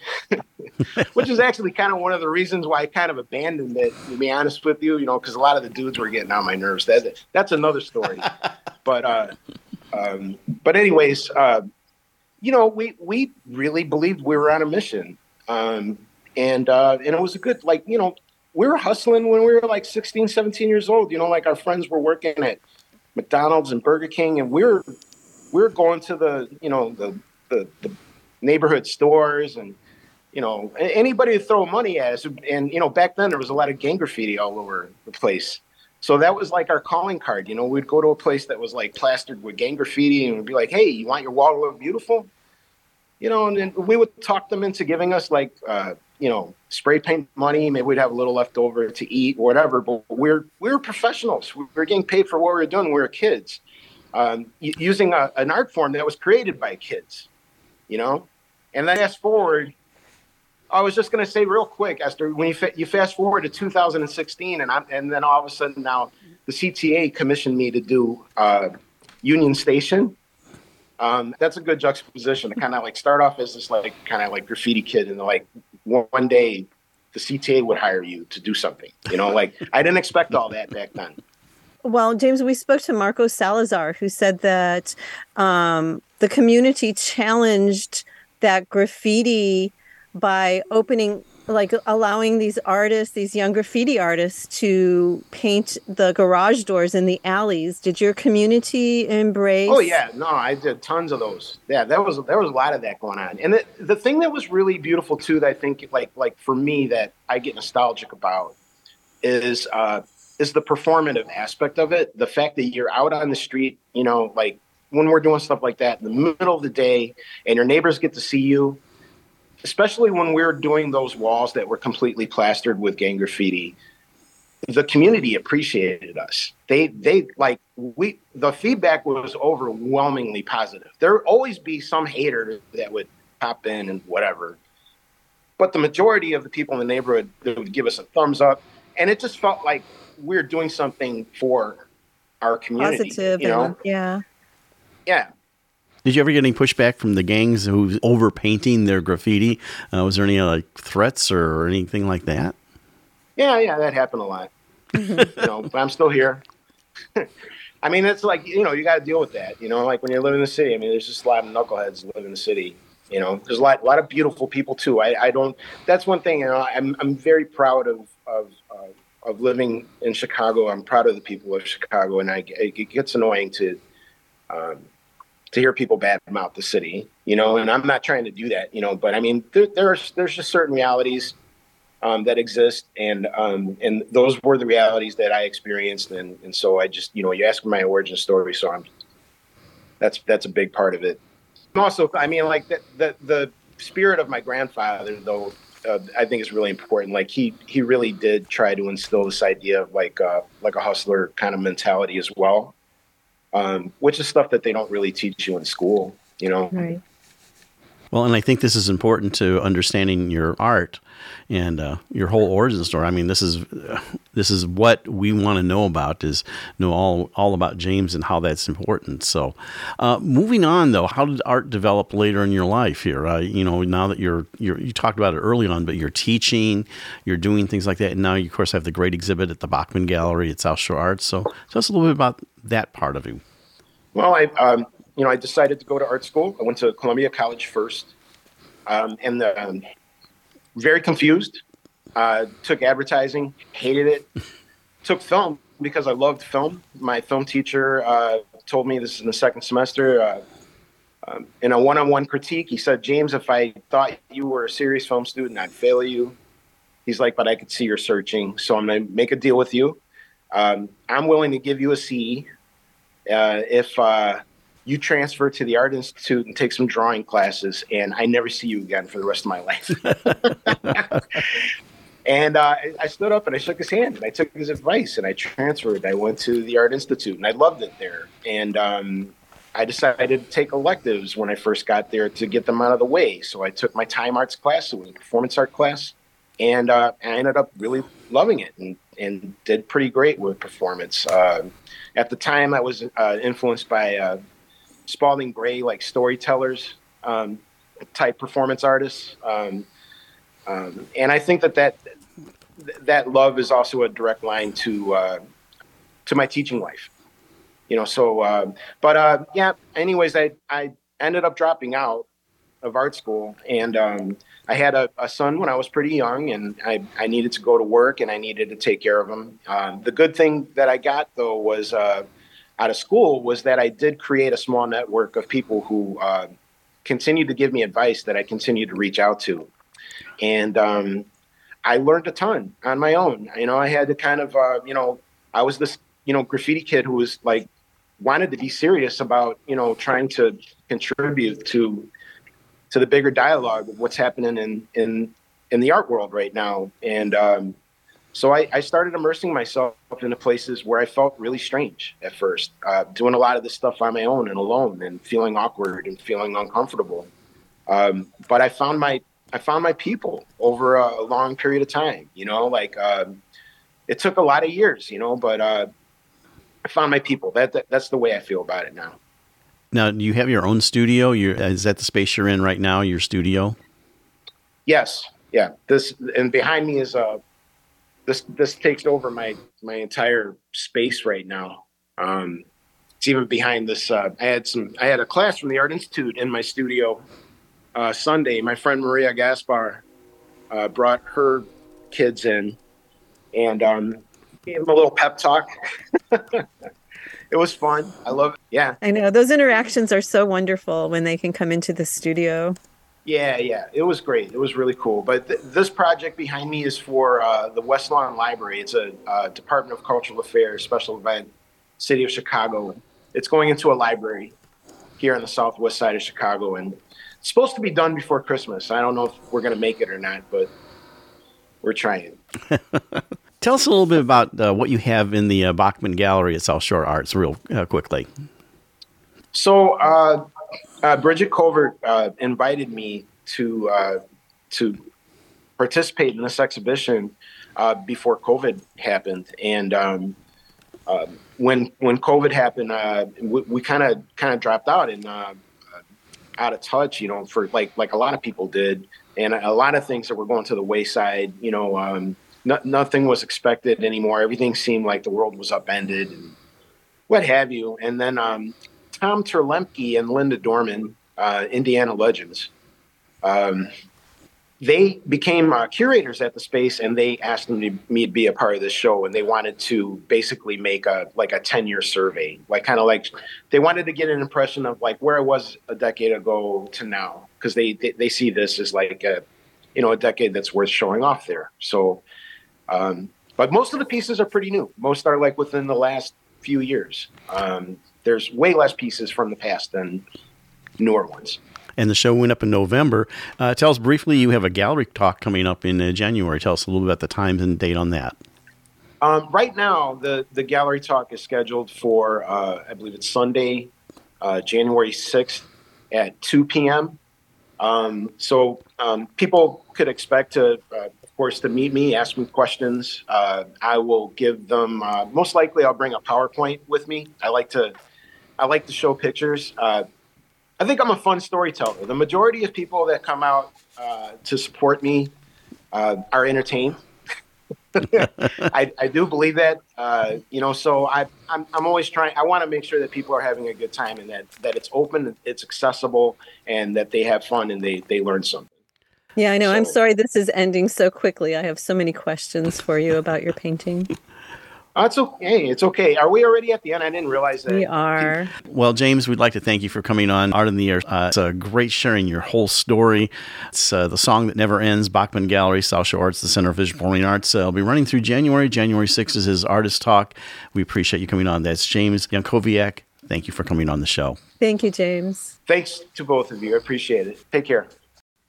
which is actually kind of one of the reasons why I kind of abandoned it. To be honest with you, you know, because a lot of the dudes were getting on my nerves. That that's another story. but uh, um, but anyways, uh, you know, we we really believed we were on a mission, um, and uh, and it was a good like you know we were hustling when we were like 16, 17 years old. You know, like our friends were working at McDonald's and Burger King, and we were we were going to the you know the the, the neighborhood stores and you know anybody to throw money at us. And you know back then there was a lot of gang graffiti all over the place. So that was like our calling card. You know, we'd go to a place that was like plastered with gang graffiti and we'd be like, hey, you want your wall to look beautiful? You know, and then we would talk them into giving us like, uh, you know, spray paint money. Maybe we'd have a little left over to eat or whatever. But we're we're professionals. We were getting paid for what we were doing. We were kids, um, using a, an art form that was created by kids. You know, and then fast forward I was just going to say real quick, Esther, when you, fa- you fast forward to 2016, and, I'm, and then all of a sudden now the CTA commissioned me to do uh, Union Station. Um, that's a good juxtaposition to kind of like start off as this like kind of like graffiti kid, and like one day the CTA would hire you to do something. You know, like I didn't expect all that back then. Well, James, we spoke to Marco Salazar, who said that um, the community challenged that graffiti by opening like allowing these artists these young graffiti artists to paint the garage doors in the alleys. Did your community embrace oh yeah. No i did tons of those. Yeah there was there was a lot of that going on. And the, the thing that was really beautiful too that i think like like for me that i get nostalgic about is uh is the performative aspect of it. The fact that you're out on the street you know like when we're doing stuff like that in the middle of the day and your neighbors get to see you especially when we were doing those walls that were completely plastered with gang graffiti the community appreciated us. They they like we the feedback was overwhelmingly positive. There would always be some hater that would pop in and whatever but the majority of the people in the neighborhood would give us a thumbs up and it just felt like we are doing something for our community positive you know? yeah. Yeah did you ever get any pushback from the gangs who's overpainting their graffiti? Uh, was there any like threats or anything like that? Yeah, yeah, that happened a lot. you know, but I'm still here. I mean, it's like you know, you got to deal with that. You know, like when you live in the city. I mean, there's just a lot of knuckleheads live in the city. You know, there's a lot, a lot of beautiful people too. I, I don't. That's one thing. You know, I'm, I'm very proud of of uh, of living in Chicago. I'm proud of the people of Chicago, and I, it gets annoying to um, to hear people badmouth the city, you know, and I'm not trying to do that, you know, but I mean, there, there's there's just certain realities um, that exist, and um, and those were the realities that I experienced, and and so I just, you know, you ask my origin story, so I'm that's that's a big part of it. Also, I mean, like the the, the spirit of my grandfather, though, uh, I think is really important. Like he he really did try to instill this idea of like uh, like a hustler kind of mentality as well, um, which is stuff that they don't really teach you in school. You know, Right. Well, and I think this is important to understanding your art and uh, your whole origin story. I mean, this is uh, this is what we want to know about is know all all about James and how that's important. So, uh, moving on though, how did art develop later in your life? Here, uh, you know, now that you're you're you talked about it early on, but you're teaching, you're doing things like that, and now you of course have the great exhibit at the Bachman Gallery at South Shore Arts. So, tell us a little bit about that part of you. Well, I, um, you know, I decided to go to art school. I went to Columbia College first, um, and um, very confused. Uh, took advertising, hated it. took film because I loved film. My film teacher uh, told me this is in the second semester. Uh, um, in a one-on-one critique, he said, "James, if I thought you were a serious film student, I'd fail you." He's like, "But I could see you're searching, so I'm going to make a deal with you. Um, I'm willing to give you a C uh, if uh, you transfer to the art institute and take some drawing classes and i never see you again for the rest of my life. And uh, i stood up and i shook his hand and i took his advice and i transferred. I went to the art institute and i loved it there. And um, i decided to take electives when i first got there to get them out of the way. So i took my time arts class it was a performance art class and uh, i ended up really loving it and, and did pretty great with performance. Uh, at the time i was uh, influenced by uh, Spalding Gray, like storytellers um, type performance artists. Um, um, and I think that, that that love is also a direct line to uh, to my teaching life. You know, so uh, but uh, yeah. Anyways, I I ended up dropping out of art school, and um, I had a, a, son when I was pretty young, and I, I needed to go to work, and I needed to take care of him. Um, the good thing that I got though was uh, out of school was that I did create a small network of people who uh, continued to give me advice that I continued to reach out to. And um, I learned a ton on my own. You know, I had to kind of, uh, you know, I was this, you know, graffiti kid who was like, wanted to be serious about, you know, trying to contribute to to the bigger dialogue of what's happening in in in the art world right now. And um, so I, I, started immersing myself into places where I felt really strange at first, uh, doing a lot of this stuff on my own and alone, and feeling awkward and feeling uncomfortable. Um, but I found my I found my people over a, a long period of time. You know, like um, it took a lot of years. You know, but uh, I found my people. That, that, that's the way I feel about it now. Now, do you have your own studio? is that the space you're in right now? Your studio? Yes. Yeah. This and behind me is a this this takes over my my entire space right now. Um, it's even behind this. Uh, I had some. I had a class from the Art Institute in my studio uh, Sunday. My friend Maria Gaspar uh, brought her kids in, and um, gave them a little pep talk. it was fun. I love it. Yeah. I know those interactions are so wonderful when they can come into the studio. Yeah, yeah, it was great. It was really cool. But th- this project behind me is for uh, the West Lawn Library. It's a uh, Department of Cultural Affairs special event, City of Chicago. It's going into a library here on the southwest side of Chicago, and it's supposed to be done before Christmas. I don't know if we're going to make it or not, but we're trying. Tell us a little bit about uh, what you have in the uh, Bachman Gallery at South Shore Arts, real uh, quickly. So, uh, Bridget Covert uh, invited me to uh, to participate in this exhibition uh, before COVID happened, and um, um when when COVID happened, uh, we kind of kind of dropped out and uh, out of touch, you know, for like like a lot of people did, and a lot of things that were going to the wayside, you know. Um, no, nothing was expected anymore. Everything seemed like the world was upended and what have you. And then um, Tom Torluemke and Linda Dorman, uh, Indiana legends. Um, they became uh, curators at the space and they asked me, me to be a part of the show and they wanted to basically make a like a 10 year survey like kind of like they wanted to get an impression of like where i was a decade ago to now because they, they, they see this as like a you know a decade that's worth showing off there so um, but most of the pieces are pretty new most are like within the last few years um, there's way less pieces from the past than newer ones and the show went up in November. Uh, tell us briefly, you have a gallery talk coming up in uh, January. Tell us a little bit about the times and date on that. Um, right now, the, the gallery talk is scheduled for, uh, I believe it's Sunday, uh, January 6th at 2 p.m. Um, so um, people could expect to, uh, of course, to meet me, ask me questions. Uh, I will give them, most likely I'll bring a PowerPoint with me. I like to, I like to show pictures. I think I'm a fun storyteller. The majority of people that come out uh, to support me uh, are entertained. I, I, do believe that, uh, you know. So I, I'm, I'm always trying. I want to make sure that people are having a good time and that that it's open, it's accessible, and that they have fun and they they learn something. Yeah, I know. So, I'm sorry this is ending so quickly. I have so many questions for you about your painting. Oh, it's okay. It's okay. Are we already at the end? I didn't realize that. We are. Well, James, we'd like to thank you for coming on Art on the Air. Uh, it's a great sharing your whole story. It's uh, the song that never ends. Bachman Gallery, South Shore Arts, the Center of Visual Performing Arts. Uh, will be running through January. January 6th is his artist talk. We appreciate you coming on. That's James Jankowiak. Thank you for coming on the show. Thank you, James. Thanks to both of you. I appreciate it. Take care.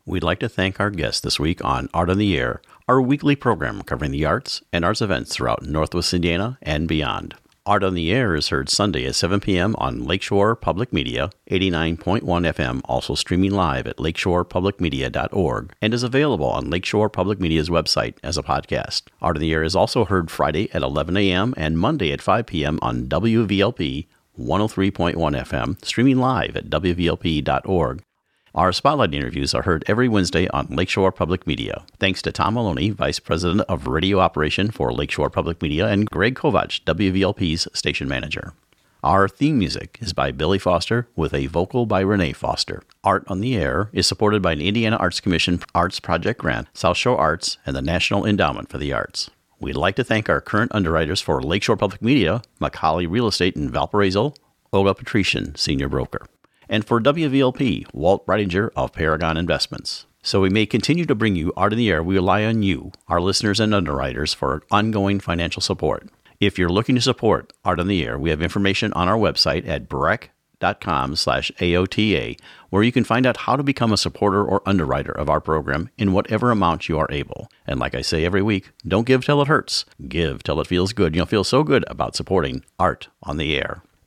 We'd like to thank our guest this week on Art on the Air, our weekly program covering the arts and arts events throughout Northwest Indiana and beyond. Art on the Air is heard Sunday at 7 p.m. on Lakeshore Public Media, 89.1 FM, also streaming live at lakeshorepublicmedia.org, and is available on Lakeshore Public Media's website as a podcast. Art on the Air is also heard Friday at 11 a.m. and Monday at 5 p.m. on WVLP 103.1 FM, streaming live at WVLP.org our spotlight interviews are heard every Wednesday on Lakeshore Public Media. Thanks to Tom Maloney, Vice President of Radio Operation for Lakeshore Public Media, and Greg Kovach, WVLP's station manager. Our theme music is by Billy Foster with a vocal by Renee Foster. Art on the Air is supported by an Indiana Arts Commission Arts Project grant, South Shore Arts, and the National Endowment for the Arts. We'd like to thank our current underwriters for Lakeshore Public Media, McColly Real Estate in Valparaiso, Olga Patrician, Senior Broker and for WVLP, Walt Breidinger of Paragon Investments. So we may continue to bring you Art on the Air. We rely on you, our listeners and underwriters, for ongoing financial support. If you're looking to support Art on the Air, we have information on our website at breck.com slash AOTA, where you can find out how to become a supporter or underwriter of our program in whatever amount you are able. And like I say every week, don't give till it hurts. Give till it feels good. You'll feel so good about supporting Art on the Air.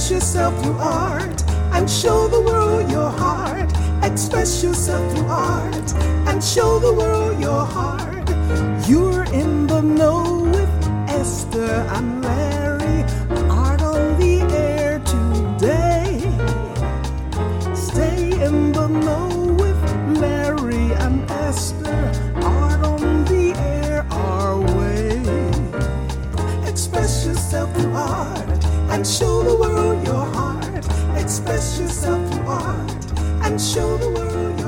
Express yourself through art and show the world your heart. Express yourself through art and show the world your heart. You're in the know with Esther and Larry. Art on the air today. Stay in the know. and show the world your heart. Express yourself to art and show the world